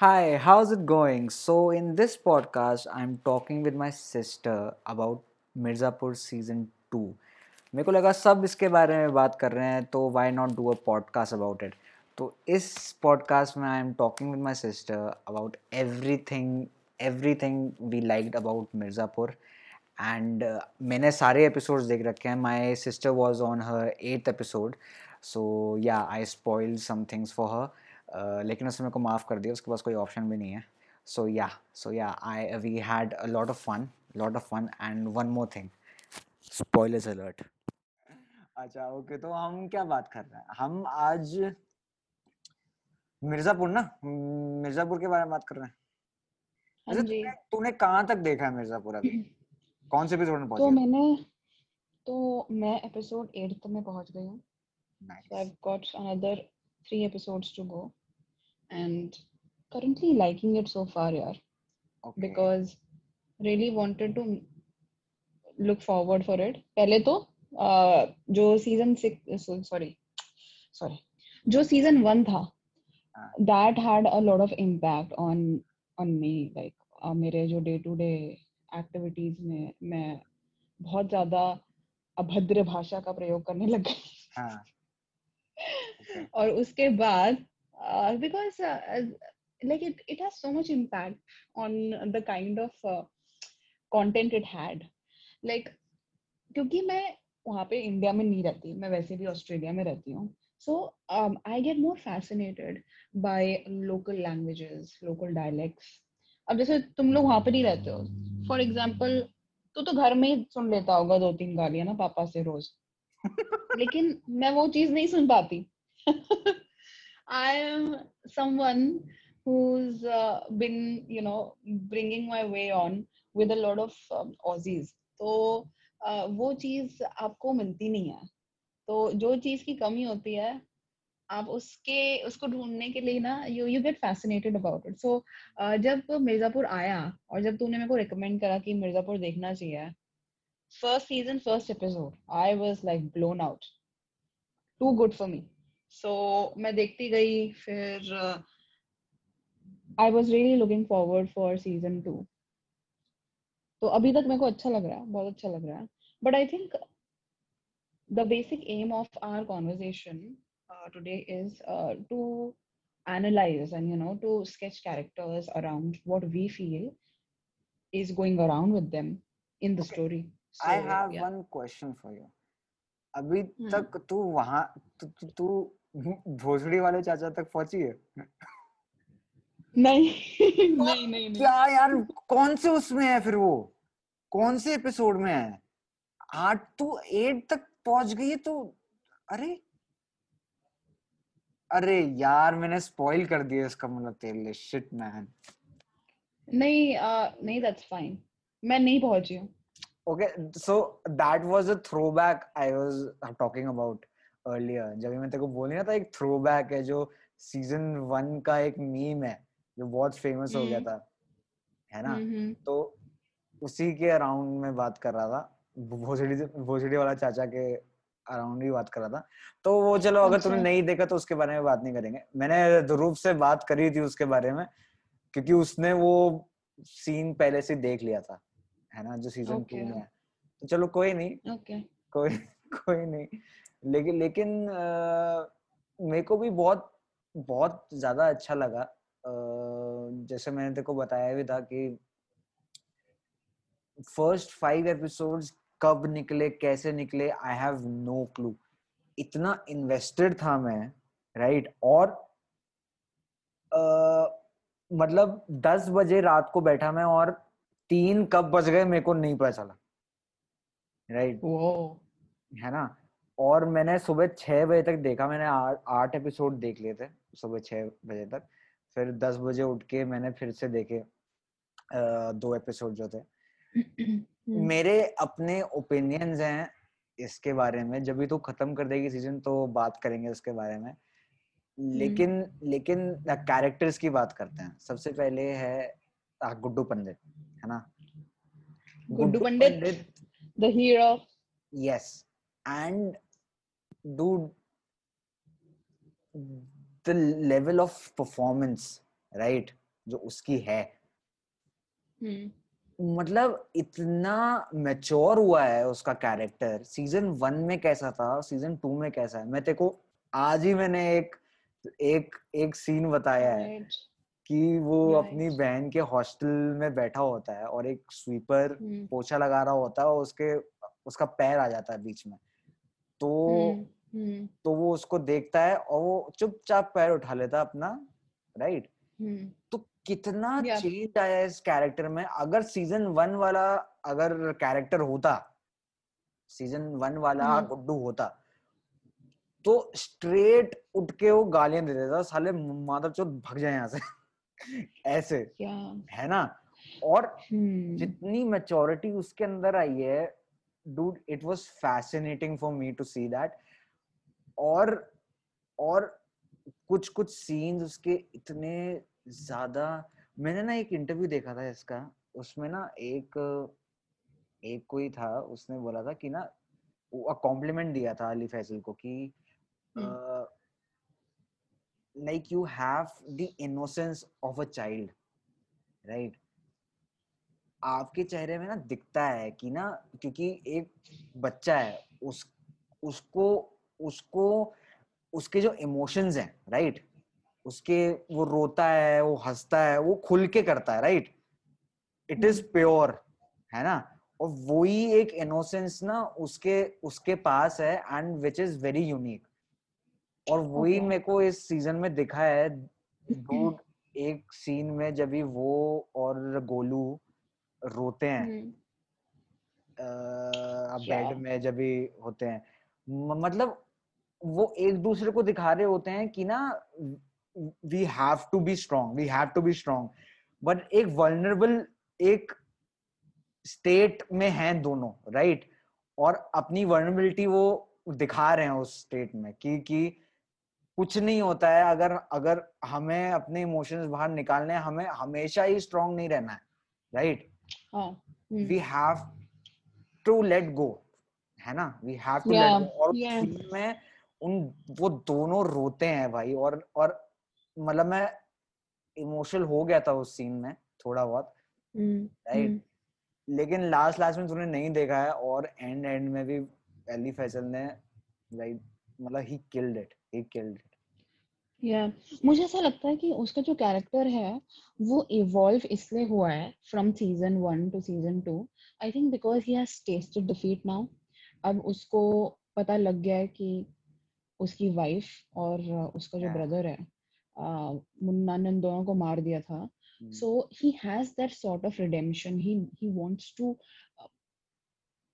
Hi, how's it going? So, in this podcast, I'm talking with my sister about Mirzapur season two मेरे को लगा सब इसके बारे में बात कर रहे हैं तो why not do a podcast about it तो इस पॉडकास्ट में I am talking with my sister about everything everything we liked about Mirzapur and मैंने सारे एपिसोड्स देख रखे हैं। My sister was on her eighth episode so yeah I spoil some things for her लेकिन उसने मेरे को माफ़ कर दिया उसके पास कोई ऑप्शन भी नहीं है। So yeah so yeah I we had a lot of fun lot of fun and one more thing spoilers alert अच्छा ओके तो हम क्या बात कर रहे हैं? हम आज मिर्जापुर ना? मिर्जापुर के बारे में बात कर रहे हैं। अच्छा तूने तूने कहाँ तक देखा है मिर्जापुर अभी? कौन से एपिसोड में तो पहुँची मैंने तो मैं एपिसोड एट में पहुँच गई हूँ। So nice I've got another three episodes to go. And currently liking it so far यार okay because really wanted to look forward for it पहले तो uh, जो season six sorry sorry जो season one था हाँ that had a lot of impact on on me like uh, मेरे जो day to day activities में मैं बहुत ज़्यादा अभद्र भाषा का प्रयोग करने लग गई हाँ ओके और उसके बाद because like it it has so much impact on the kind of uh, content it had. Like क्योंकि मैं वहाँ पे इंडिया में नहीं रहती मैं वैसे भी ऑस्ट्रेलिया में रहती हूँ so I get more fascinated by local languages local dialects अब जैसे तुम लोग वहाँ पे नहीं रहते हो फॉर एग्ज़ाम्पल तू तो घर में ही सुन लेता होगा दो तीन गालियाँ ना पापा से रोज लेकिन मैं वो चीज़ नहीं सुन पाती। I am someone who's uh, been, you know, bringing my way on with a lot of um, Aussies. तो uh, वो चीज़ आपको मिलती नहीं है। तो जो चीज़ की कमी होती है आप उसके उसको ढूँढने के लिए ना you you get fascinated about it so जब मिर्जापुर आया और जब तूने मेरे को रिकमेंड करा कि मिर्जापुर देखना चाहिए first season first episode I was like blown out too good for me so मैं देखती गई फिर I was really looking forward for season two तो अभी तक मेरे को अच्छा लग रहा है बहुत अच्छा लग रहा है। But I think the basic aim of our conversation today is to analyze and you know to sketch characters around what we feel is going around with them in the okay story. I have yeah. One question for you अभी hmm. तक तू वहाँ तू भोसड़ी वाले चाचा तक पहुँची है? नहीं नहीं नहीं क्या यार कौन से उसमें है फिर वो? कौन से एपिसोड में है? आठ तू एट तक पहुँच गई है तो अरे। अरे यार मैंने स्पॉइल कर दिया इसका मतलब तेरे लिए। शिट मैन नहीं uh, नहीं दैट्स फाइन मैं नहीं पहुँची हूँ। Okay, so that was a throwback I was talking about. Earlier. जब मैं तेरे को बोली ना था एक throwback है जो सीज़न वन का एक मीम है जो बहुत फ़ेमस हो गया हम्म। था है ना? हम्म तो उसी के अराउंड में बात कर रहा था। भोसड़ी भोसड़ी वाला चाचा के अराउंड ही बात कर रहा था। तो वो चलो अगर तूने अच्छा। नहीं देखा तो उसके बारे में बात नहीं करेंगे। मैंने ध्रुव से बात करी थी उसके बारे में क्योंकि उसने वो सीन पहले से देख लिया था है ना जो सीज़न टू में है। तो चलो कोई नहीं। ओके कोई कोई नहीं। लेकिन लेकिन मेरे को भी बहुत बहुत ज़्यादा अच्छा लगा। जैसे मैंने तेरे को बताया भी था कि फ़र्स्ट फाइव एपिसोड्स कब निकले कैसे निकले आई हैव नो क्लू इतना इन्वेस्टेड था मैं राइट right? और अ, मतलब दस बजे रात को बैठा मैं और तीन कब बज गए मेरे को नहीं पता चला। राइट वो है ना? और मैंने सुबह छह बजे तक देखा मैंने आठ एपिसोड देख लिए थे सुबह छह बजे तक। फिर दस बजे उठ के मैंने फिर से देखे दो एपिसोड जो थे। हम्म। मेरे अपने ओपिनियंस हैं इसके बारे में। जब भी तू खत्म कर देगी सीज़न तो बात करेंगे उसके बारे में। हम्म। लेकिन लेकिन कैरेक्टर्स की बात करते हैं। सबसे पहले है गुड्डू पंडित है ना? Guddu Pandit? The hero yes. And dude the level of performance right जो उसकी है। हम्म मतलब इतना मैच्योर हुआ है उसका कैरेक्टर सीज़न वन में कैसा था? सीज़न टू में कैसा है? मैं तेरे को आज ही मैंने एक एक एक सीन बताया है कि वो अपनी बहन के हॉस्टल में बैठा होता है और एक स्वीपर हम्म पोछा लगा रहा होता है और उसके उसका पैर आ जाता है बीच में। तो हम्म हम्म। तो वो उसको देखता है और वो चुपचाप पैर उठा लेता अपना राइट हम्म। तो कितना चेंज आया इस कैरेक्टर में? अगर सीज़न वन वाला अगर कैरेक्टर होता सीज़न वन वाला। गुड्डू होता तो स्ट्रेट उठ के वो गालियाँ दे देता साले माधव चौथ भग जाए यहाँ से। ऐसे है ना? और जितनी मेचोरिटी उसके अंदर आई है it was fascinating for me to see that और और कुछ कुछ सीन्स उसके इतने ज़्यादा मैंने ना एक इंटरव्यू देखा था इसका उसमें ना एक एक कोई था उसने बोला था कि ना कॉम्प्लीमेंट दिया था अली फैजल को कि like you have the innocence of a child right आपके चेहरे में ना दिखता है कि ना क्योंकि एक बच्चा है उस उसको उसको उसके जो इमोशंस हैं राइट उसके वो रोता है वो हंसता है वो खुल के करता है राइट इट इज़ प्योर है ना? और वही एक इनोसेंस ना उसके उसके पास है and which is very unique और वही Okay. मेरे को इस सीज़न में दिखा है डूड एक सीन में जब भी वो और गोलू रोते हैं। हम्म। बेड में जब भी होते हैं। मतलब वो एक दूसरे को दिखा रहे होते हैं कि ना we have to be strong we have to be strong but एक वल्नरेबल एक स्टेट में हैं दोनों राइट right? और अपनी वर्नेबिलिटी वो दिखा रहे हैं उस स्टेट में कि कि कुछ नहीं होता है। अगर अगर हमें अपने इमोशंस बाहर निकालने हैं हमें हमेशा ही स्ट्रांग नहीं रहना है right we have to let go है ना? We have to let go और yeah. में उन वो दोनों रोते हैं भाई और और मतलब मैं इमोशनल हो गया था उस सीन में थोड़ा बहुत हम्म राइट हम्म। लेकिन लास्ट लास्ट में तूने नहीं देखा है और एंड एंड में भी अली फैसल ने राइट मतलब he killed it he killed या मुझे ऐसा लगता है कि उसका जो कैरेक्टर है वो इवॉल्व इसलिए हुआ है from season one to season two I think because he has tasted defeat now अब उसको पता लग गया है कि उसकी वाइफ और उसका जो Yeah. ब्रदर है uh, मुन्ना ने दोनों को मार दिया था। सो he has that sort of redemption. He he wants to uh,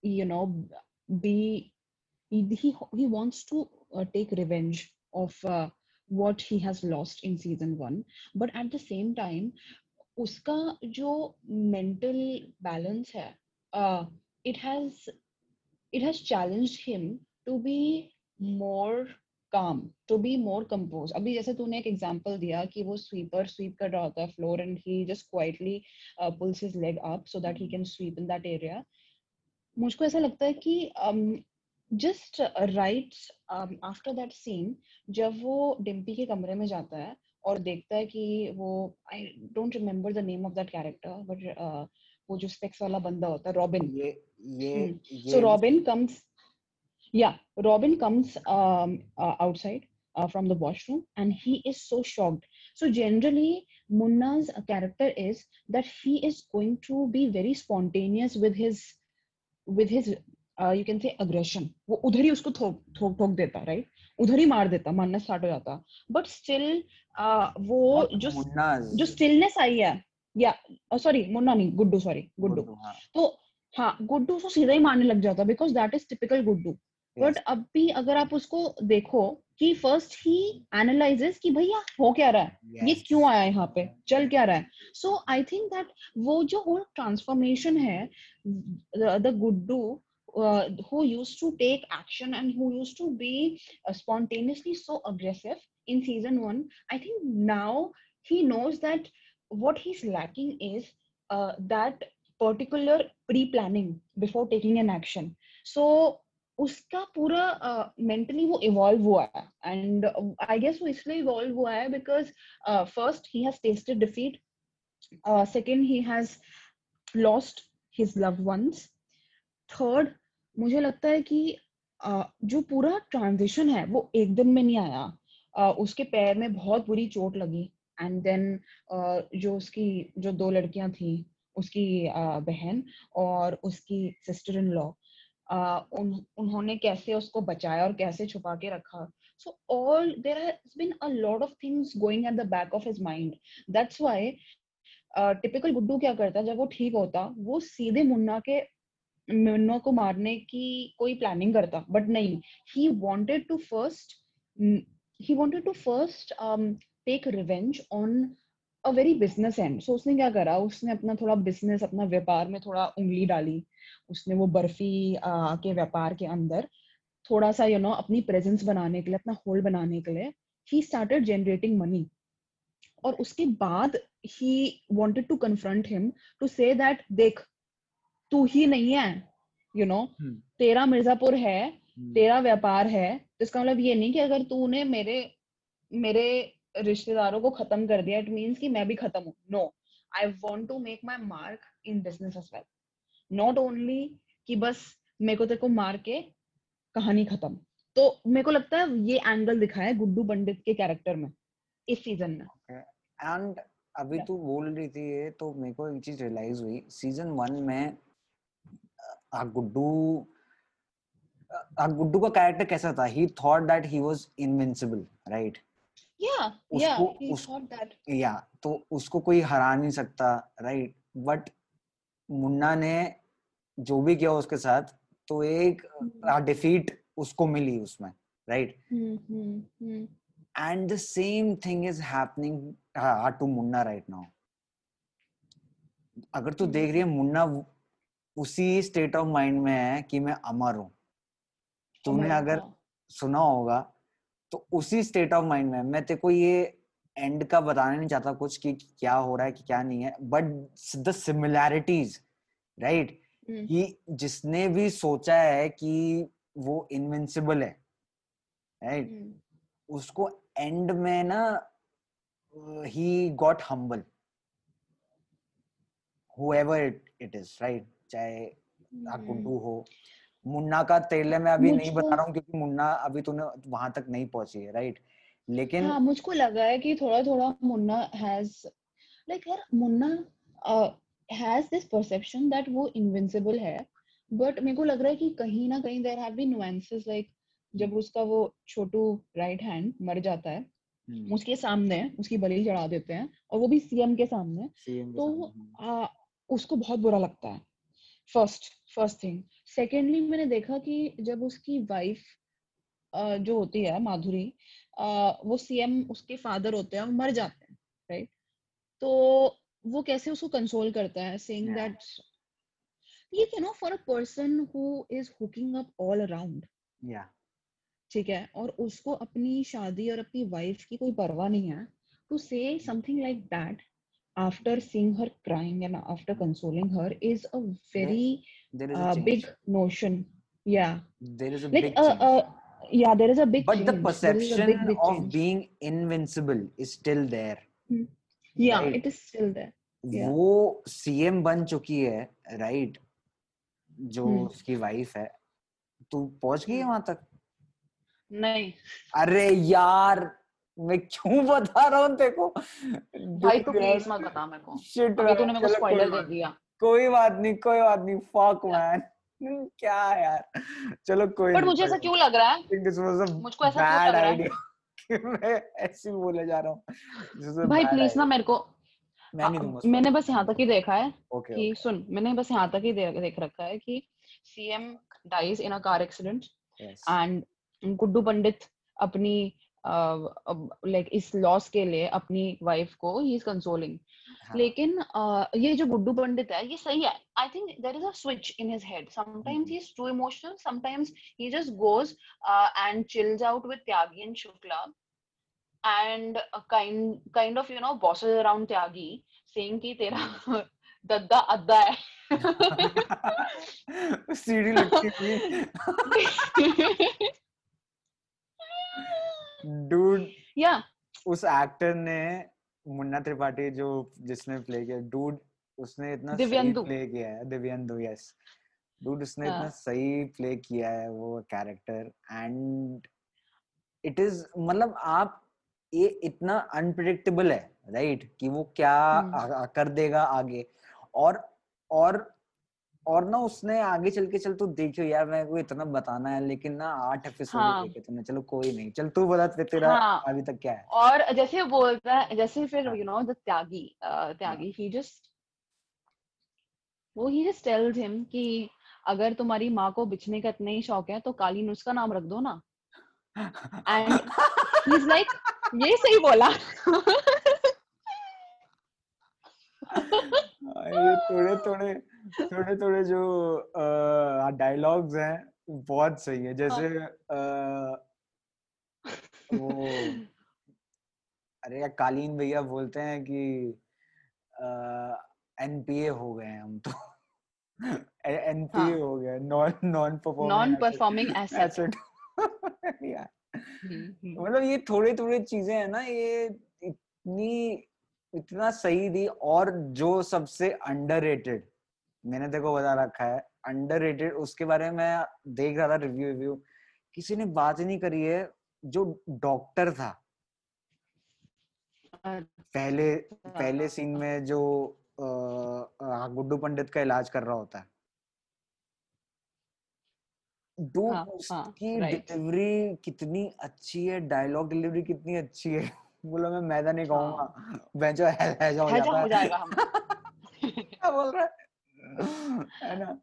you know be he he, he wants to uh, take revenge of uh, what he has lost in season 1 but at the same time उसका जो mental balance है uh, it has it has challenged him to be more calm to be more composed अभी जैसे तूने एक example दिया कि वो sweeper sweep कर रहा होता है floor and he just quietly uh, pulls his leg up so that he can sweep in that area मुझको ऐसा लगता है कि um, just right um, after that scene जब वो डिम्पी के कमरे में जाता है और देखता है कि वो I don't remember the name of that character but वो जो स्पेक्स वाला बंदा होता है रॉबिन ये ये Hmm. ये So Robin comes, yeah, Robin comes um, uh, outside uh, from the washroom and he is so shocked. So generally, Munna's character is that he is going to be very spontaneous with his, with his, uh, you can say aggression. वो उधर ही उसको ठोक ठोक ठोक देता, right? उधर ही मार देता, मारना स्टार्ट हो जाता. But still, uh, वो जो जो stillness आई है, yeah, सॉरी मुन्ना नहीं, गुड्डू सॉरी, गुड्डू. गुड्डू, हाँ, तो हाँ गुड्डू उसको सीधा ही मारने लग जाता because that is typical Guddu but अब भी अगर आप उसको देखो कि फ़र्स्ट ही एनालाइजेस कि भैया हो क्या रहा है yes. ये क्यों आया यहाँ पे चल क्या रहा है सो आई थिंक दैट वो जो होल ट्रांसफॉर्मेशन है the Guddu who used to take action and who used to be uh, spontaneously so aggressive in season one i think now he knows that what he's lacking is uh, that particular pre-planning before taking an action so उसका पूरा mentally uh, वो evolve हुआ है and I guess वो इसलिए evolve हुआ है because first he has tested defeat uh, second he has lost his loved ones third मुझे लगता है कि जो पूरा ट्रांजिशन है वो एक दिन में नहीं आया। उसके पैर में बहुत बुरी चोट लगी एंड देन जो उसकी जो दो लड़कियाँ थी उसकी बहन और उसकी सिस्टर इन लॉ उन, उन्होंने कैसे उसको बचाया और कैसे छुपा के रखा। So all there has been a lot of things going at the back of his mind. That's why typical uh, Guddu क्या करता जब वो ठीक होता वो सीधे मुन्ना के मुन्ना को मारने की कोई प्लानिंग करता बट नहीं। He wanted to first he wanted to first take revenge on a very business and so उसने क्या करा? उसने अपना थोड़ा बिज़नेस अपना व्यापार में थोड़ा उंगली डाली। उसने वो बर्फ़ी uh, के व्यापार के अंदर थोड़ा सा यू you नो know, अपनी प्रेजेंस बनाने के लिए अपना होल्ड बनाने के लिए ही स्टार्टेड जनरेटिंग मनी और उसके बाद he wanted to confront him to say that देख तू ही नहीं है you you know know, hmm. तेरा मिर्जापुर है hmm. तेरा व्यापार है तो इसका मतलब ये नहीं कि अगर तूने मेरे मेरे रिश्तेदारों को खत्म कर दिया इट मीन्स कि मैं भी खत्म हूँ no I want to make my mark in business as well not only कि बस मेरे को तेरे को मार के कहानी खत्म तो मेरे को लगता है ये एंगल दिखा है गुड्डू पंडित के कैरेक्टर में इस सीज़न में एंड okay. अभी yeah. तू बोल रही थी ये तो मेरे को एक चीज़ रियलाइज़ हुई सीज़न वन में गुड्डू गुड्डू का कैरेक्टर कैसा था? He thought that he was invincible right yeah yeah he thought that या तो उसको कोई हरा नहीं सकता राइट बट मुन्ना ने जो भी किया उसके साथ तो एक डिफीट हम्म। उसको मिली उसमें right and the same thing is happening to Munna right now अगर तू देख रही है मुन्ना उसी स्टेट ऑफ़ माइंड में है कि मैं अमर हूँ। तुमने अगर सुना होगा तो उसी स्टेट ऑफ़ माइंड में मैं तेरे को ये एंड का बताना नहीं चाहता कुछ कि क्या हो रहा है कि क्या नहीं है बट द सिमिलैरिटीज राइट कि जिसने भी सोचा है कि वो इनविंसिबल है राइट right? उसको एंड में ना he got humble whoever it, it is right? चाहे गुड्डू हो। मुन्ना का तेले में अभी नहीं बता रहा हूँ क्योंकि मुन्ना अभी तूने वहाँ तक नहीं पहुँची है राइट लेकिन हाँ मुझको लगा है कि थोड़ा थोड़ा मुन्ना हैज़ लाइक यार Munna has this perception that वो इनविंसिबल है बट मेरे को लग रहा है कि कहीं ना कहीं there have been nuances like जब उसका वो छोटू राइट हैंड मर जाता है hmm. उसके सामने उसकी बलि चढ़ा देते हैं और वो भी सीएम के सामने तो सामने. आ, उसको बहुत बुरा लगता है। फ़र्स्ट फ़र्स्ट थिंग सेकेंडली मैंने देखा कि जब उसकी वाइफ जो होती है माधुरी वो सीएम उसके फादर होते हैं और मर जाते हैं राइट तो वो कैसे उसको कंसोल करता है सेइंग दैट ये you know for a person who is hooking up all around या ठीक है? और उसको अपनी शादी और अपनी वाइफ की कोई परवाह नहीं है to say something like that after seeing her crying and after consoling her is a very is a uh, big notion yeah there is a like big uh, uh, yeah there is a big but change. the perception big, big of being invincible is still there hmm. yeah right? it is still there yeah. वो CM बन चुकी है right जो हम्म। उसकी wife है तू पहुँच गई है वहाँ तक नहीं अरे यार मैं क्यों बता रहा हूँ को? भाई तू प्लीज़ मत बता मेरे को। शिट अभी तूने मेरे को स्पॉइलर दे दिया। कोई बात नहीं कोई बात नहीं फक मैन क्या यार? चलो कोई बट मुझे ऐसा क्यों लग रहा है? दिस वाज अ मुझको ऐसा क्यों लग रहा है? कि मैं ऐसे बोले जा रहा हूँ। भाई प्लीज़ ना मेरे को मैं नहीं दूँगा मैंने बस यहाँ तक ही देखा है कि सुन मैंने बस यहाँ तक ही देख रखा है कि CM dies in a car accident and Guddu Pandit अपनी लाइक इस लॉस के लिए अपनी वाइफ को ही इज़ कंसोलिंग लेकिन ये जो गुड्डू पंडित है ये सही है। I think there is a switch in his head sometimes he is too emotional sometimes he just goes and chills out with Tyagi and Shukla and uh, kind kind of you know bosses around Tyagi saying कि तेरा दद्दा अद्दा है। सीढ़ी लगती थी dude या उस actor ने मुन्ना त्रिपाठी जो जिसने प्ले किया डूड उसने इतना सही दिव्यंदु। प्ले किया है दिव्यंदु यस डूड उसने इतना हाँ। सही प्ले किया है वो कैरेक्टर एंड इट इज़ मतलब आप ये इतना अनप्रिडिक्टेबल है राइट right? कि वो क्या हम्म। आ, कर देगा आगे और और और ना उसने आगे चल के चल तू देखियो यार मेरे को इतना बताना है लेकिन ना आठ एपिसोड हाँ। देखे तुमने चलो कोई नहीं चल तू बता ते- तेरा हाँ। अभी तक क्या है और जैसे वो बोलता है जैसे फिर हाँ। You know the Tyagi Tyagi he just वो ही जस्ट टेल्स हिम कि अगर तुम्हारी माँ को बिछने का इतना ही शौक है तो कालीन उसका नाम रख दो ना And- ही इज़ लाइक ये सही बोला हाँ, ये थोड़े थोड़े थोड़े थोड़े जो डायलॉग्स हैं बहुत सही है। जैसे अ, वो अरे कालीन भैया बोलते हैं कि एनपीए हो गए हैं हम तो। एनपीए हाँ। हो गए non non performing non performing asset मतलब ये थोड़े थोड़े चीज़ें है ना ये इतनी इतना सही थी और जो सबसे अंडररेटेड मैंने देखो बता रखा है अंडररेटेड उसके बारे में देख रहा था रिव्यू रिव्यू किसी ने बात ही नहीं करी है जो डॉक्टर था। पहले पहले सीन में जो अ, गुड्डू पंडित का इलाज कर रहा होता है। डूड हाँ, हाँ, उसकी right. डिलीवरी कितनी अच्छी है डायलॉग डिलीवरी कितनी अच्छी है। बोला मैं मैदा नहीं खाऊँगा। कहूँगा बेंचो है हैजा हो जाता हो जाएगा हम क्या बोल रहा है? है ना?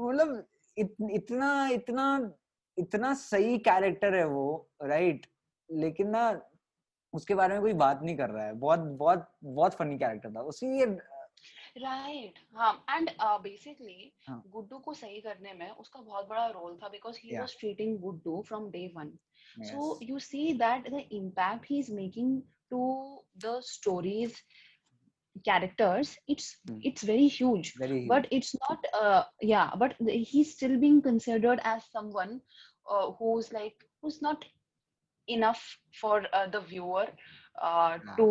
मतलब इत, इतना इतना इतना सही कैरेक्टर है वो राइट लेकिन ना उसके बारे में कोई बात नहीं कर रहा है। बहुत बहुत बहुत फनी कैरेक्टर था। उसी ये राइट हाँ एंड बेसिकली हाँ। गुड्डू को सही करने में उसका बहुत बड़ा रोल था because he. Was treating Guddu from day one yes, so you see that the impact he's making to the stories characters it's Hmm. it's very huge very huge but it's not uh yeah but he's still being considered as someone uh, who's like who's not enough for uh, the viewer uh, Yeah. to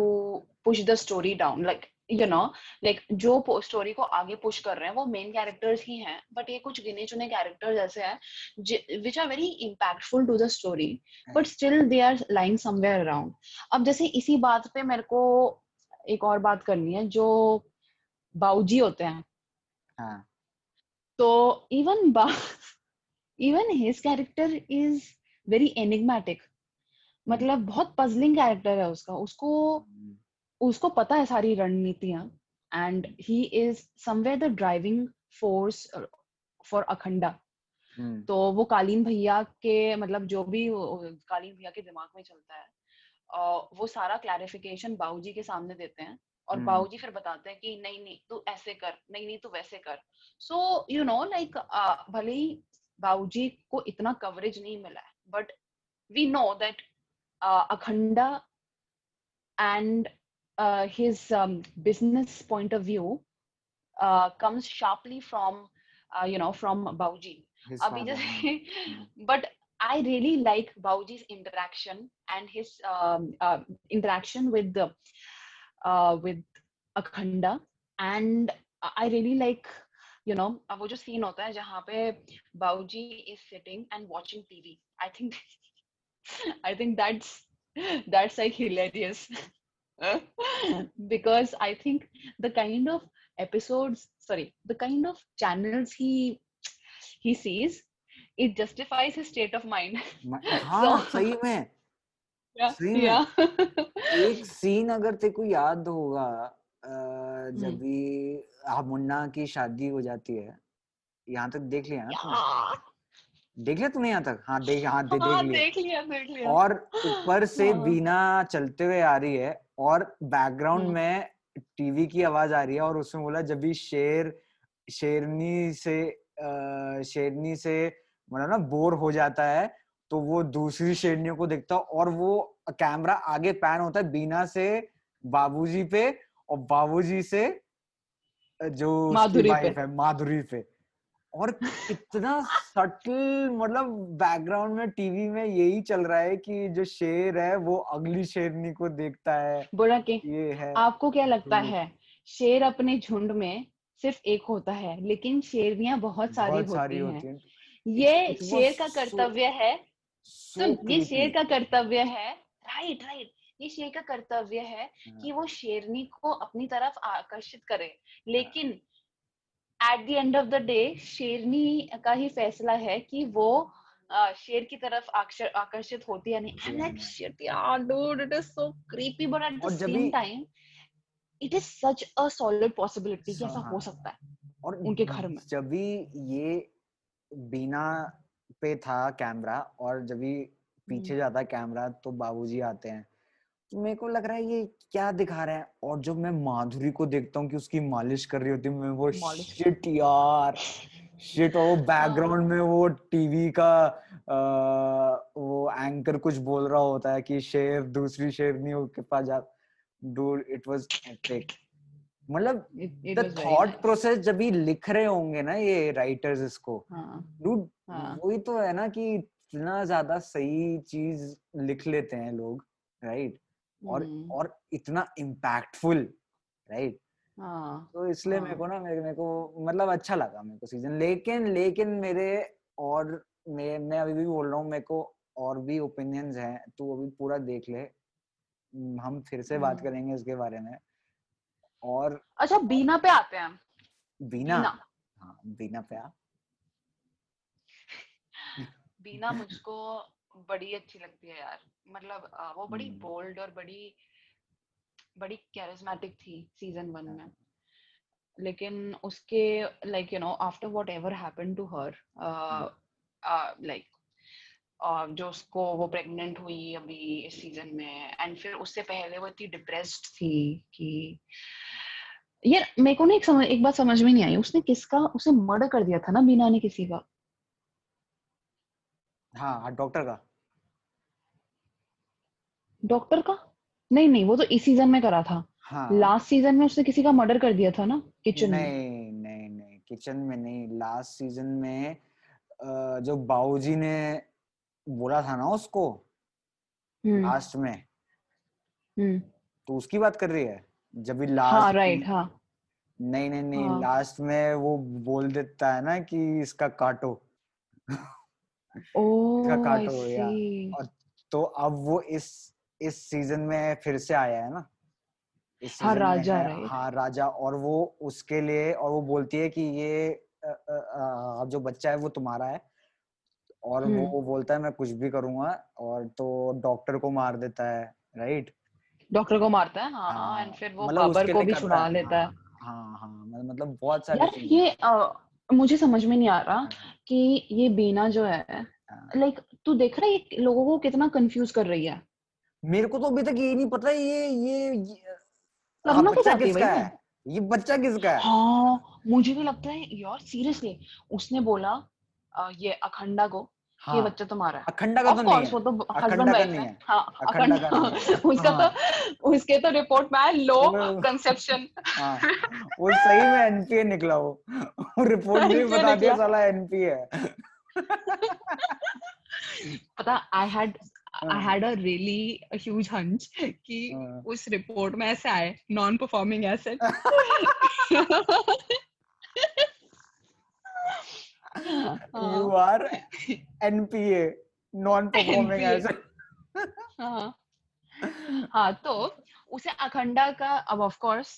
push the story down like you know like जो story को आगे push कर रहे हैं वो main characters ही हैं but ये कुछ गिने चुने कैरेक्टर्स ऐसे हैं which are very impactful to the story but still they are lying somewhere around अब जैसे इसी बात पे मेरे को एक और बात करनी है जो बाऊजी होते हैं। हाँ। तो even even his character is very enigmatic मतलब बहुत पजलिंग कैरेक्टर है उसका उसको उसको पता है सारी रणनीतियाँ and he is somewhere the driving force for Akhanda तो वो कालीन भैया के मतलब जो भी कालीन भैया के दिमाग में चलता है वो सारा क्लैरिफिकेशन बाबूजी के सामने देते हैं और। बाबूजी फिर बताते हैं कि नहीं नहीं तू ऐसे कर नहीं नहीं तू वैसे कर। सो यू नो लाइक भले ही बाबूजी को इतना कवरेज नहीं मिला है but we know that Akhanda and uh, his um, business point of view uh, comes sharply from uh, you know from Bauji. his Abhi father, just- हाँ, but I really like Bauji's interaction and his um, uh, interaction with the uh, with Akhanda, and I really like you know uh, वो जो scene होता है जहाँ पे Bauji is sitting and watching TV. I think I think that's that's like hilarious Because I think the kind of episodes, sorry, the kind of channels he he sees, it justifies his state of mind. म- हाँ So- सही में yeah, सही में। yeah. एक scene अगर तेरे को याद होगा अ, जब हम्म। भी हाँ, मुन्ना की शादी हो जाती है यहाँ तक देख लिया ना. देख लिया तूने यहाँ तक हाँ देख हाँ दे, हाँ, देख लिया देख लिया देख लिया और ऊपर से हाँ। बीना चलते हुए आ रही है और बैकग्राउंड हम्म। में टीवी की आवाज़ आ रही है और उसमें बोला जब भी शेर शेरनी से अ, शेरनी से मतलब ना बोर हो जाता है तो वो दूसरी शेरनियों को देखता है और वो कैमरा आगे पैन होता है बीना से बाबूजी पे और बाबूजी से जो माधुरी पे। है माधुरी पे और इतना सटल मतलब बैकग्राउंड में टीवी में यही चल रहा है कि जो शेर है वो अगली शेरनी को देखता है। बोला कि ये है। आपको क्या लगता हम्म। है शेर अपने झुंड में सिर्फ़ एक होता है लेकिन शेरनियाँ बहुत सारी बहुत होती सारी हैं? होती हैं। ये शेर का कर्तव्य है। सुन ये शेर का कर्तव्य है। राइट राइट ये शेर का कर्तव्य है हाँ, कि वो शेरनी को अपनी तरफ़ आकर्षित करे। लेकिन at the end of the day शेरनी का ही फैसला है कि वो अ, शेर की तरफ़ आकर्षित होती है नहीं like नहीं। यार dude it is so creepy but at the और जब same भी- time it is such a solid possibility कि ऐसा हाँ। हो सकता है और उनके घर में। जब भी ये बीना पे था कैमरा और जब भी पीछे हम्म। जाता कैमरा तो बाबूजी आते हैं मेरे को लग रहा है ये क्या दिखा रहे हैं? और जब मैं माधुरी को देखता हूँ कि उसकी मालिश कर रही होती मैं वो शिट यार शिट और वो बैकग्राउंड में वो टीवी का आ, वो एंकर कुछ बोल रहा होता है कि शेर दूसरी शेरनी के पास जा डूड इट वाज एपिक मतलब द थॉट प्रोसेस जब भी लिख रहे होंगे ना ये राइटर्स इसको हाँ। डूड हाँ। वही तो है ना कि इतना ज़्यादा सही चीज़ लिख लेते हैं लोग राइट और हम्म, और इतना इम्पैक्टफुल राइट हाँ। तो इसलिए मेरे हाँ। को ना मेरे को मतलब अच्छा लगा मेरे को सीज़न लेकिन लेकिन मेरे और मैं मैं अभी भी बोल रहा हूँ मेरे को और भी ओपिनियंस हैं तू अभी पूरा देख ले। हम फिर से बात हम्म। करेंगे इसके बारे में। और अच्छा बीना पे आते हैं बीना? बीना। हाँ बीना पे आ। बीना मुझको बड़ी अच्छी लगती है यार। मतलब वो बड़ी हम्म। बोल्ड और बड़ी बड़ी कैरिज्मेटिक थी सीज़न वन में। लेकिन उसके like you know after whatever happen to her like जो उसको वो प्रेग्नेंट हुई अभी इस सीज़न में एंड फिर उससे पहले वो इतनी डिप्रेस्ड थी कि यार मेरे को ना एक समझ एक बात समझ में नहीं आई। उसने किसका उसे मर्डर कर दिया था ना बीना ने किसी का? हाँ डॉक्टर का। डॉक्टर का? नहीं नहीं वो तो इस सीज़न में करा था। हाँ। लास्ट सीज़न में उसने किसी का मर्डर कर दिया था ना किचन में? नहीं नहीं नहीं किचन में नहीं। लास्ट सीज़न में जो बाबूजी ने बोला था ना उसको हम्म। लास्ट में हम्म। तो उसकी बात कर रही है? जब भी लास्ट हाँ राइट हाँ। नहीं नहीं नहीं हाँ। लास्ट में वो बोल देता है ना कि इसका काटो। ओह आई काटो, या। और तो अब वो इस इस सीज़न में फिर से आया है ना? इस हाँ, राजा, है? हाँ राजा। और वो उसके लिए और वो बोलती है कि ये अ, अ, जो बच्चा है वो तुम्हारा है। और हम्म। वो बोलता है मैं कुछ भी करूँगा और तो डॉक्टर को मार देता है राइट? डॉक्टर को मारता है? हाँ हाँ, एंड फिर वो मतलब बाबर को भी छुड़ा लेता है। हाँ हाँ मतलब मतलब बहुत सारे यार ये अ, मुझे समझ में नहीं आ रहा हाँ, कि ये बीना जो है हाँ। लाइक तू देख रहा है लोगों को कितना कंफ्यूज कर रही है? मेरे को तो अभी तक ये नहीं पता ये ये, ये हाँ, बच्चा किसका है? ये बच्चा किसका है? हाँ मुझे भी लगता है यार सीरियसली उसने बोला ये अखंडा को कि ये हाँ। बच्चा तुम्हारा है। अखंडा का तो नहीं है। वो तो हस्बैंड वाइफ है। है। हाँ अखंडा का उसका हाँ। तो उसके तो रिपोर्ट में लो कंसेप्शन हाँ वो सही में एनपीए निकला वो। रिपोर्ट में भी बता दिया। साला एनपीए है। पता I had I had a really huge hunch कि हाँ। उस रिपोर्ट में ऐसा है। Non performing asset you are NPA non performing NPA as हाँ। तो उसे अखंडा का अब of course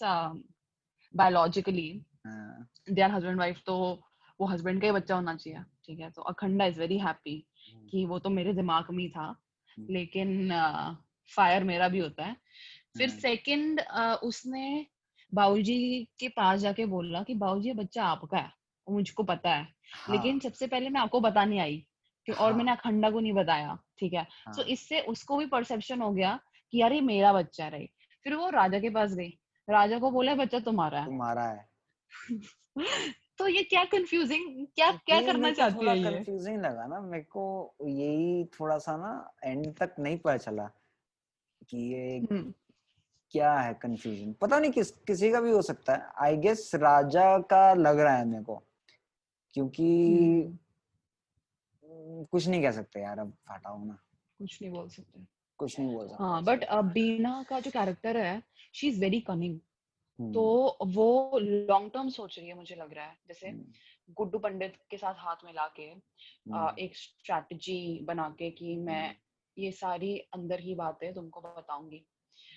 biologically they are husband wife तो वो हस्बैंड का ही बच्चा होना चाहिए ठीक है? तो अखंडा इज़ वेरी हैप्पी कि वो तो मेरे दिमाग में ही था। लेकिन फायर मेरा भी होता है। फिर हाँ। सेकंड उसने बाबूजी के पास जाके बोला कि बाबूजी ये बच्चा आपका है मुझको पता है। लेकिन सबसे पहले मैं आपको बताने आई कि और हाँ। मैंने अखंडा को नहीं बताया ठीक है? तो हाँ, इससे उसको भी परसेप्शन हो गया कि यार ये मेरा बच्चा है राइट फिर वो राजा के पास गई। राजा को बोला बच्चा तुम्हारा है। तुम्हारा है। तो ये क्या कंफ्यूजिंग क्या क्या करना चाहती है ये? कंफ्यूजिंग लगा ना मेरे को यही थोड़ा सा ना एंड तक नहीं पता चला कि ये हम्म, क्या है कंफ्यूजन पता नहीं किस किसी का भी हो सकता है। आई गेस राजा का लग रहा है मेरे को क्योंकि हम्म, हम्म, कुछ नहीं कह सकते यार अब हटाओ ना कुछ नहीं बोल सकते। कुछ नहीं बोल सकते हाँ बट बीना का जो कैरेक्टर है शी इज़ वेरी कनिंग तो हम्म, वो लॉन्ग टर्म सोच रही है मुझे लग रहा है जैसे हम्म, गुड्डू पंडित के साथ हाथ मिला के हम्म, एक स्ट्रैटेजी बना के कि मैं ये सारी अंदर की बातें तुमको बताऊँगी।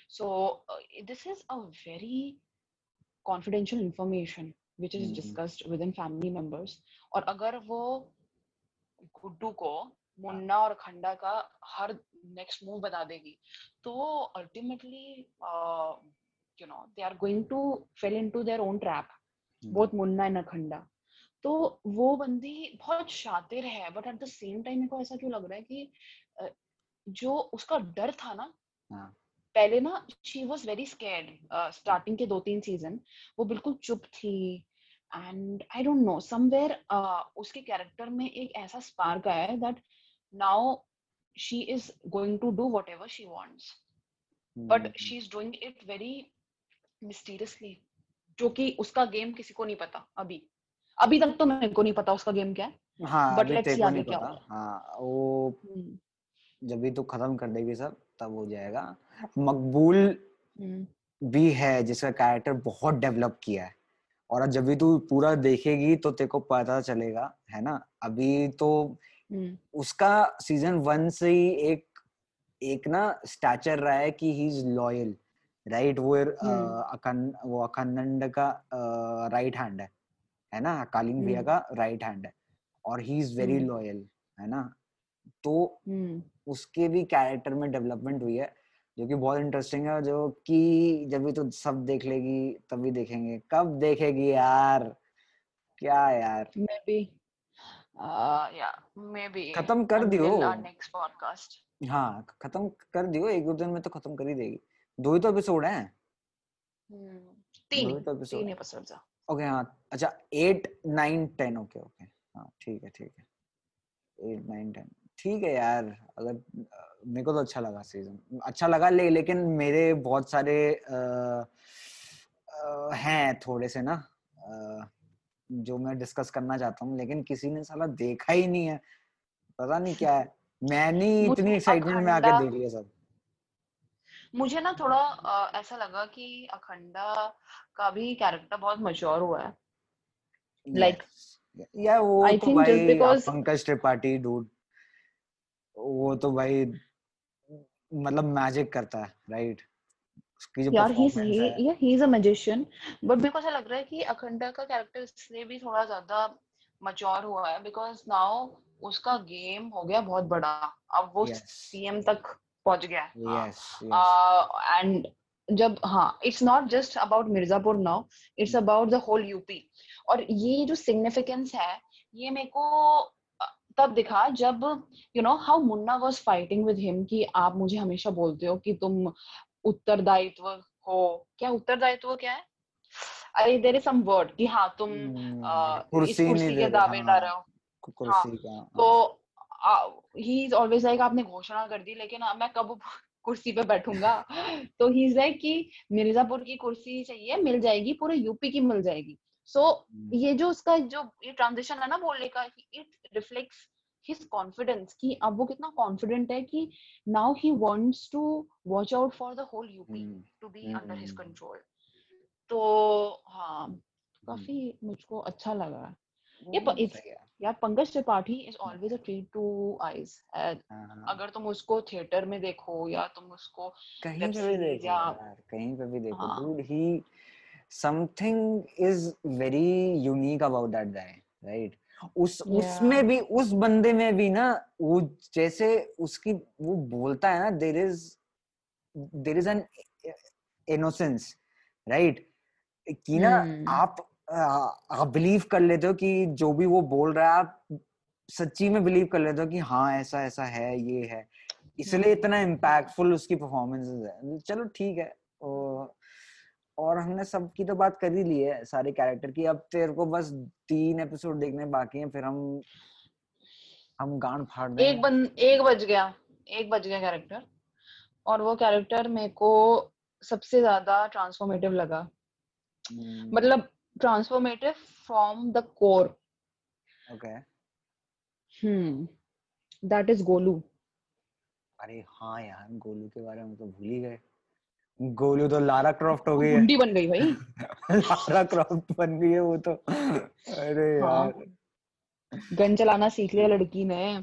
So this is a very confidential information which is discussed within family members और अगर वो गुड्डू को मुन्ना और खंडा का हर नेक्स्ट मूव बता देगी तो ultimately you know they are going to fell into their own trap hmm, both Munna and Akhanda तो वो बंदी बहुत शातिर है but at the same time मेरे को ऐसा क्यों लग रहा है कि जो उसका डर था ना हाँ। पहले ना she was very scared starting के दो तीन सीज़न वो बिल्कुल चुप थी and I don't know somewhere उसके कैरेक्टर में एक ऐसा स्पार्क आया है that now she is going to do whatever she wants but she is doing it very mysteriously जो कि उसका गेम किसी को नहीं पता अभी। अभी तक तो मेरे को नहीं पता उसका गेम क्या है। हाँ बट लेट्स सी आगे क्या होता हाँ वो हम्म, जब भी तू खत्म कर देगी सब तब हो जाएगा। मकबूल हम्म, भी है जिसका कैरेक्टर बहुत डेवलप किया है। और जब भी तू पूरा देखेगी तो तेरे को पता चलेगा है ना? अभी तो हम्म, उसका सीज़न वन से ही एक एक ना स्टैचर रहा है कि ही इज़ लॉयल राइट वो हम्म, अ, अखन वो अखंड का राइट हैंड है है ना? कालिंग भैया हम्म, का राइट हैंड है और ही इज़ वेरी लॉयल है ना? तो हम्म। उसके भी कैरेक्टर में डेवलपमेंट हुई है जो कि बहुत इंटरेस्टिंग है जो कि जब भी तो सब देख लेगी तभी देखेंगे। कब देखेगी यार? क्या यार? Maybe uh yeah maybe खत्म कर दियो। next podcast. हाँ खत्म कर दियो एक दो दिन में तो खत्म कर ही देगी। दो ही तो एपिसोड हैं। हम्म, तीन तो एपिसोड तीन एपिसोड ओके हाँ। अच्छा at nine ten okay okay हाँ ठीक है ठीक है। एट नाइन टेन ठीक है यार अगर मेरे को तो अच्छा लगा सीज़न अच्छा लगा ले लेकिन मेरे बहुत सारे अ, अ, हैं थोड़े से ना अ, जो मैं डिस्कस करना चाहता हूँ लेकिन किसी ने साला देखा ही नहीं है। पता नहीं क्या है। मैंने इतनी एक्साइटमेंट में आके देख लिया सब। मुझे ना थोड़ा अ, ऐसा लगा कि अखंडा का भी कैरेक्टर बहुत मैच्योर हुआ है। लाइक या वो आई तो थिंक जस्ट भाई बिकॉज़ पंकज त्रिपाठी डूड वो तो भाई मतलब मैजिक करता है राइट उसकी जो यार ही है he he. Is a magician but मेरे को ऐसा लग रहा है कि अखंडा का कैरेक्टर इसलिए भी थोड़ा ज़्यादा मैच्योर हुआ है बिकॉज़ नाउ उसका गेम हो गया बहुत बड़ा। अब वो सीएम तक पहुँच गया। है यस यस एंड जब हाँ it's not just about Mirzapur now it's about the whole UP और ये जो सिग्निफिकेंस है ये मेरे को तब दिखा जब you know how Munna was fighting with him कि आप मुझे हमेशा बोलते हो कि तुम उत्तरदायित्व हो। क्या उत्तरदायित्व क्या है? अरे देर इज़ सम वर्ड कि हाँ तुम हम्म, अ, इस कुर्सी के दावेदार हाँ। हाँ। कुर्सी का तो हाँ ही इज़ ऑलवेज लाइक आपने घोषणा कर दी लेकिन मैं कब कुर्सी पे बैठूँगा? तो ही इज़ लाइक कि मिर्जापुर की कुर्सी चाहिए मिल जाएगी पूरे यूपी की मिल जाएगी। सो so, हम्म, ये जो उसका जो ये ट्रांजिशन है ना बोलने का इट रिफ्लेक्ट्स हिज कॉन्फिडेंस कि अब वो कितना कॉन्फिडेंट है कि now he wants to watch out for the whole UP to be under his control तो हाँ हम्म, काफ़ी मुझको अच्छा लगा। ये यार Pankaj Tripathi is always a treat to eyes अगर तुम उसको थिएटर में देखो या तुम उसको कहीं पे भी देखो यार कहीं पे भी देखो dude he something is very unique about that guy right उस या उसमें भी उस बंदे में भी ना वो जैसे उसकी वो बोलता है ना there is there is an innocence right कि ना हम्म आप आप बिलीव कर लेते हो कि जो भी वो बोल रहा है आप सच्ची में बिलीव कर लेते हो कि हाँ ऐसा ऐसा है ये है। इसलिए हम्म। इतना इम्पैक्टफुल उसकी परफॉर्मेंसेस है। चलो ठीक है। और हमने सबकी तो बात कर ही ली है सारे कैरेक्टर की। अब तेरे को बस तीन एपिसोड देखने बाकी हैं फिर हम हम गांड फाड़ देंगे। एक बन एक बज गया एक बज गया कैरेक्टर और वो कैरेक्टर मेरे को सबसे ज़्यादा ट्रांसफॉर्मेटिव लगा। हम्म, मतलब transformative from the core okay hmm that is Golu अरे हाँ यार गोलू के बारे में तो भूल ही गए। गोलू तो लारा क्रॉफ्ट हो गई है। गुंडी बन गई भाई। लारा क्रॉफ्ट बन गई है वो तो। अरे हाँ। यार गन चलाना सीख लिया लड़की ने।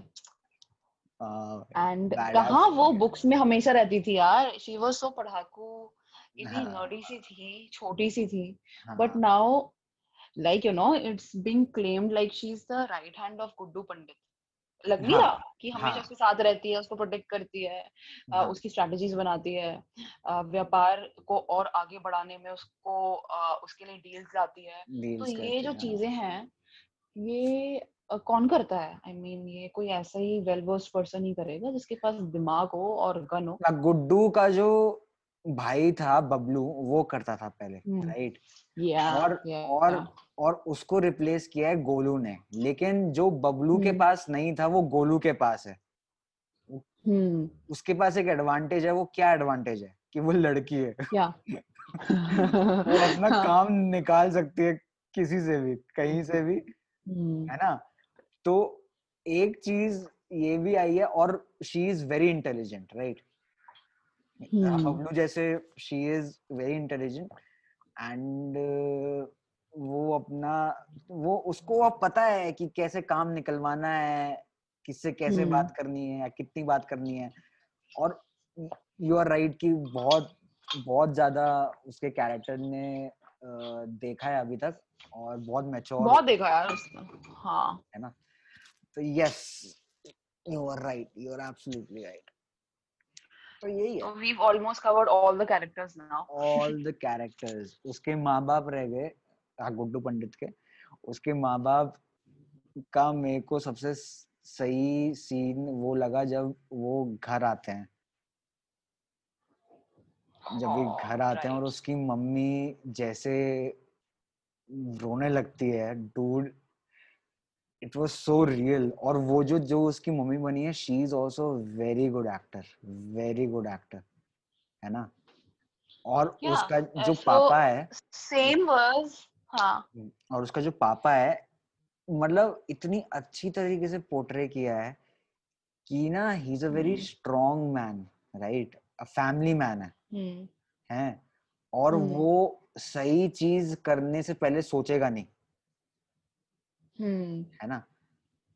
हाँ, एंड कहाँ वो बुक्स में हमेशा रहती थी यार। शी वाज सो पढ़ाकू। इतनी हाँ। नर्डी सी थी छोटी सी थी हाँ, but now like you know it's being claimed like she's the right hand of Guddu Pandit लग नहीं हाँ, रहा कि हमेशा हाँ। उसके साथ रहती है उसको प्रोटेक्ट करती है हाँ, उसकी स्ट्रेटजीज बनाती है व्यापार को और आगे बढ़ाने में उसको उसके लिए डील्स लाती है तो ये जो हाँ। चीज़ें हैं ये कौन करता है आई I मीन mean, ये कोई ऐसा ही वेल वर्स्ड पर्सन ही करेगा जिसके पास दिमाग हो और गन हो ना गुड्डू का जो भाई था बबलू वो करता था पहले हम्म। राइट? या और yeah, और yeah. और उसको रिप्लेस किया है गोलू ने लेकिन जो बबलू के हम्म। पास नहीं था वो गोलू के पास है। हम्म। उसके पास एक एडवांटेज है वो क्या एडवांटेज है? कि वो लड़की है। क्या? वो अपना हाँ, काम निकाल सकती है किसी से भी कहीं से भी हम्म, है ना? तो एक चीज़ ये भी आई है और she is very intelligent right hmm, जैसे she is very intelligent and वो अपना वो उसको अब पता है कि कैसे काम निकलवाना है किससे कैसे हम्म। बात करनी है या कितनी बात करनी है। और यू आर राइट कि बहुत बहुत ज़्यादा उसके कैरेक्टर ने देखा है अभी तक और बहुत मैच्योर बहुत देखा यार उसने। हाँ। है ना? तो yes you are right you are absolutely right तो यही है। So we've almost covered all the characters now. All the characters उसके माँ बाप रह गए हाँ, गुड्डू पंडित के। उसके माँ बाप का मेरे को सबसे सही सीन वो लगा जब वो घर आते हैं। जब वो हाँ, घर आते हैं और उसकी मम्मी जैसे रोने लगती है dude it was so real और वो जो जो उसकी मम्मी बनी है she is also very good actor very good actor है ना? और Yeah, उसका uh, जो so- पापा है Same was हाँ. और उसका जो पापा है मतलब इतनी अच्छी तरीके से पोर्ट्रे किया है कि ना he is a very hmm. Strong man right a family man है। हम्म. हैं? और हम्म। वो सही चीज़ करने से पहले सोचेगा नहीं। हम्म है ना?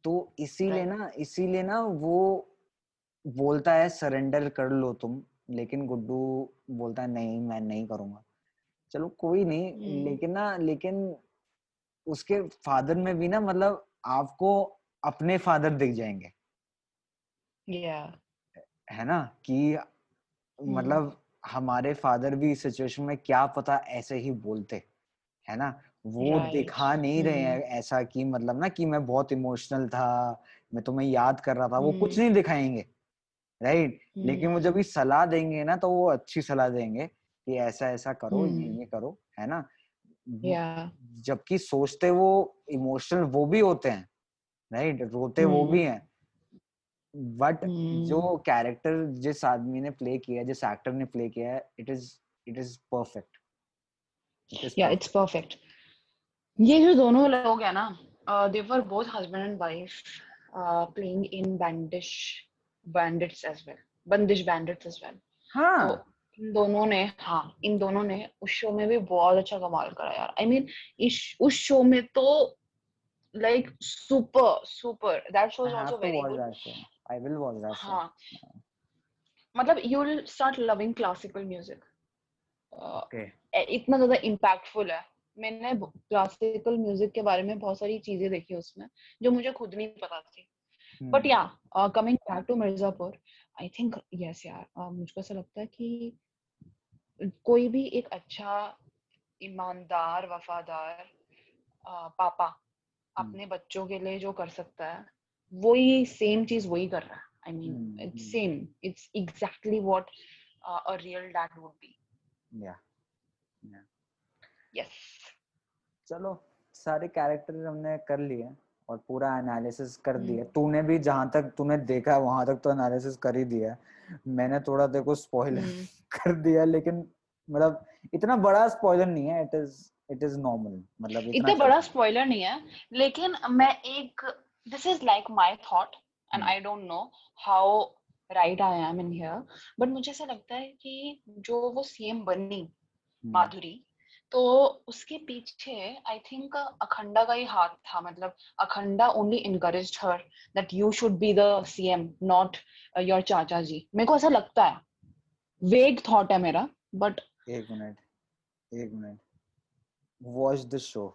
तो इसीलिए. ना इसीलिए ना वो बोलता है सरेंडर कर लो तुम। लेकिन गुड्डू बोलता है नहीं मैं नहीं करूँगा। चलो कोई नहीं हम्म। लेकिन ना लेकिन उसके फादर में भी ना मतलब आपको अपने फादर दिख जाएँगे। Yeah. है ना? कि मतलब हमारे फादर भी इस सिचुएशन में क्या पता ऐसे ही बोलते है ना? वो Right. दिखा नहीं रहे हैं हम्म। ऐसा कि मतलब ना कि मैं बहुत इमोशनल था मैं तुम्हें याद कर रहा था वो कुछ हम्म। नहीं दिखाएँगे राइट लेकिन वो जब भी सलाह देंगे ना तो वो अच्छी सलाह देंगे कि ऐसा ऐसा करो ये हम्म। ये करो है ना yeah जबकि सोचते वो इमोशनल वो भी होते हैं राइट रोते वो हम्म। भी हैं बट हम्म। जो कैरेक्टर जिस आदमी ने प्ले किया है जिस एक्टर ने प्ले किया है it is it is perfect yeah it's perfect ये जो दोनों लोग है ना देवर both husband and wife playing in Bandish Bandits as well Bandish Bandits as well हाँ। तो इन दोनों ने हाँ इन दोनों ने उस शो में भी बहुत अच्छा कमाल करा यार। आई I मीन mean, उस शो में तो like super super that show is also very good I will watch that हाँ। मतलब you will start loving classical music okay इतना ज़्यादा इंपैक्टफुल है। मैंने क्लासिकल म्यूज़िक के बारे में बहुत सारी चीज़ें देखी उसमें जो मुझे खुद नहीं पता थी बट Hmm. या coming back to Mirzapur I think yes यार uh, मुझको ऐसा लगता है कि कोई भी एक अच्छा ईमानदार वफादार uh, पापा अपने बच्चों के लिए जो कर सकता है वही सेम चीज़ वही कर रहा है I mean it's. Same it's exactly what a real dad would be Yeah. Yes चलो सारे कैरेक्टर हमने कर लिए और पूरा एनालिसिस कर हम्म। दिया तूने भी जहाँ तक तूने देखा वहाँ तक तो एनालिसिस कर ही दिया मैंने थोड़ा देखो स्पॉइलर हम्म। कर दिया लेकिन मतलब इतना बड़ा स्पॉइलर नहीं है it is it is normal मतलब इतना इतना बड़ा स्पॉइलर नहीं है लेकिन मैं एक this is like my thought and. I don't know how right I am in here but मुझे ऐसा लगता है कि जो वो सीएम बनी हम्म, माधुरी तो उसके पीछे आई थिंक अखंडा का ही हाथ था मतलब Akhanda only encourage her that you should be the CM not your चाचा जी। मेरे को ऐसा लगता है। वेग थॉट है मेरा बट एक मिनट एक मिनट। वॉच द शो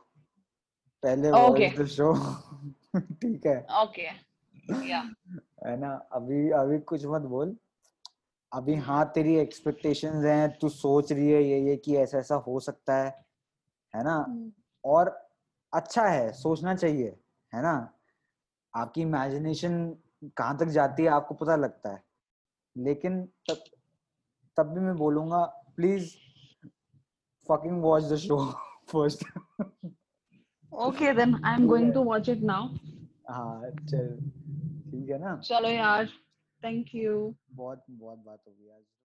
पहले वॉच द शो ठीक है। ओके या है ना? अभी अभी कुछ मत बोल। अभी हम्म। हाँ तेरी एक्सपेक्टेशंस हैं तू सोच रही है ये ये कि ऐसा ऐसा हो सकता है है ना? और अच्छा है सोचना चाहिए है ना? आपकी इमेजिनेशन कहाँ तक जाती है आपको पता लगता है। लेकिन तब तब भी मैं बोलूँगा please fucking watch the show first okay then I am going to watch it now हाँ चल ठीक है ना? चलो यार। थैंक यू बहुत बहुत बात हो गई आज।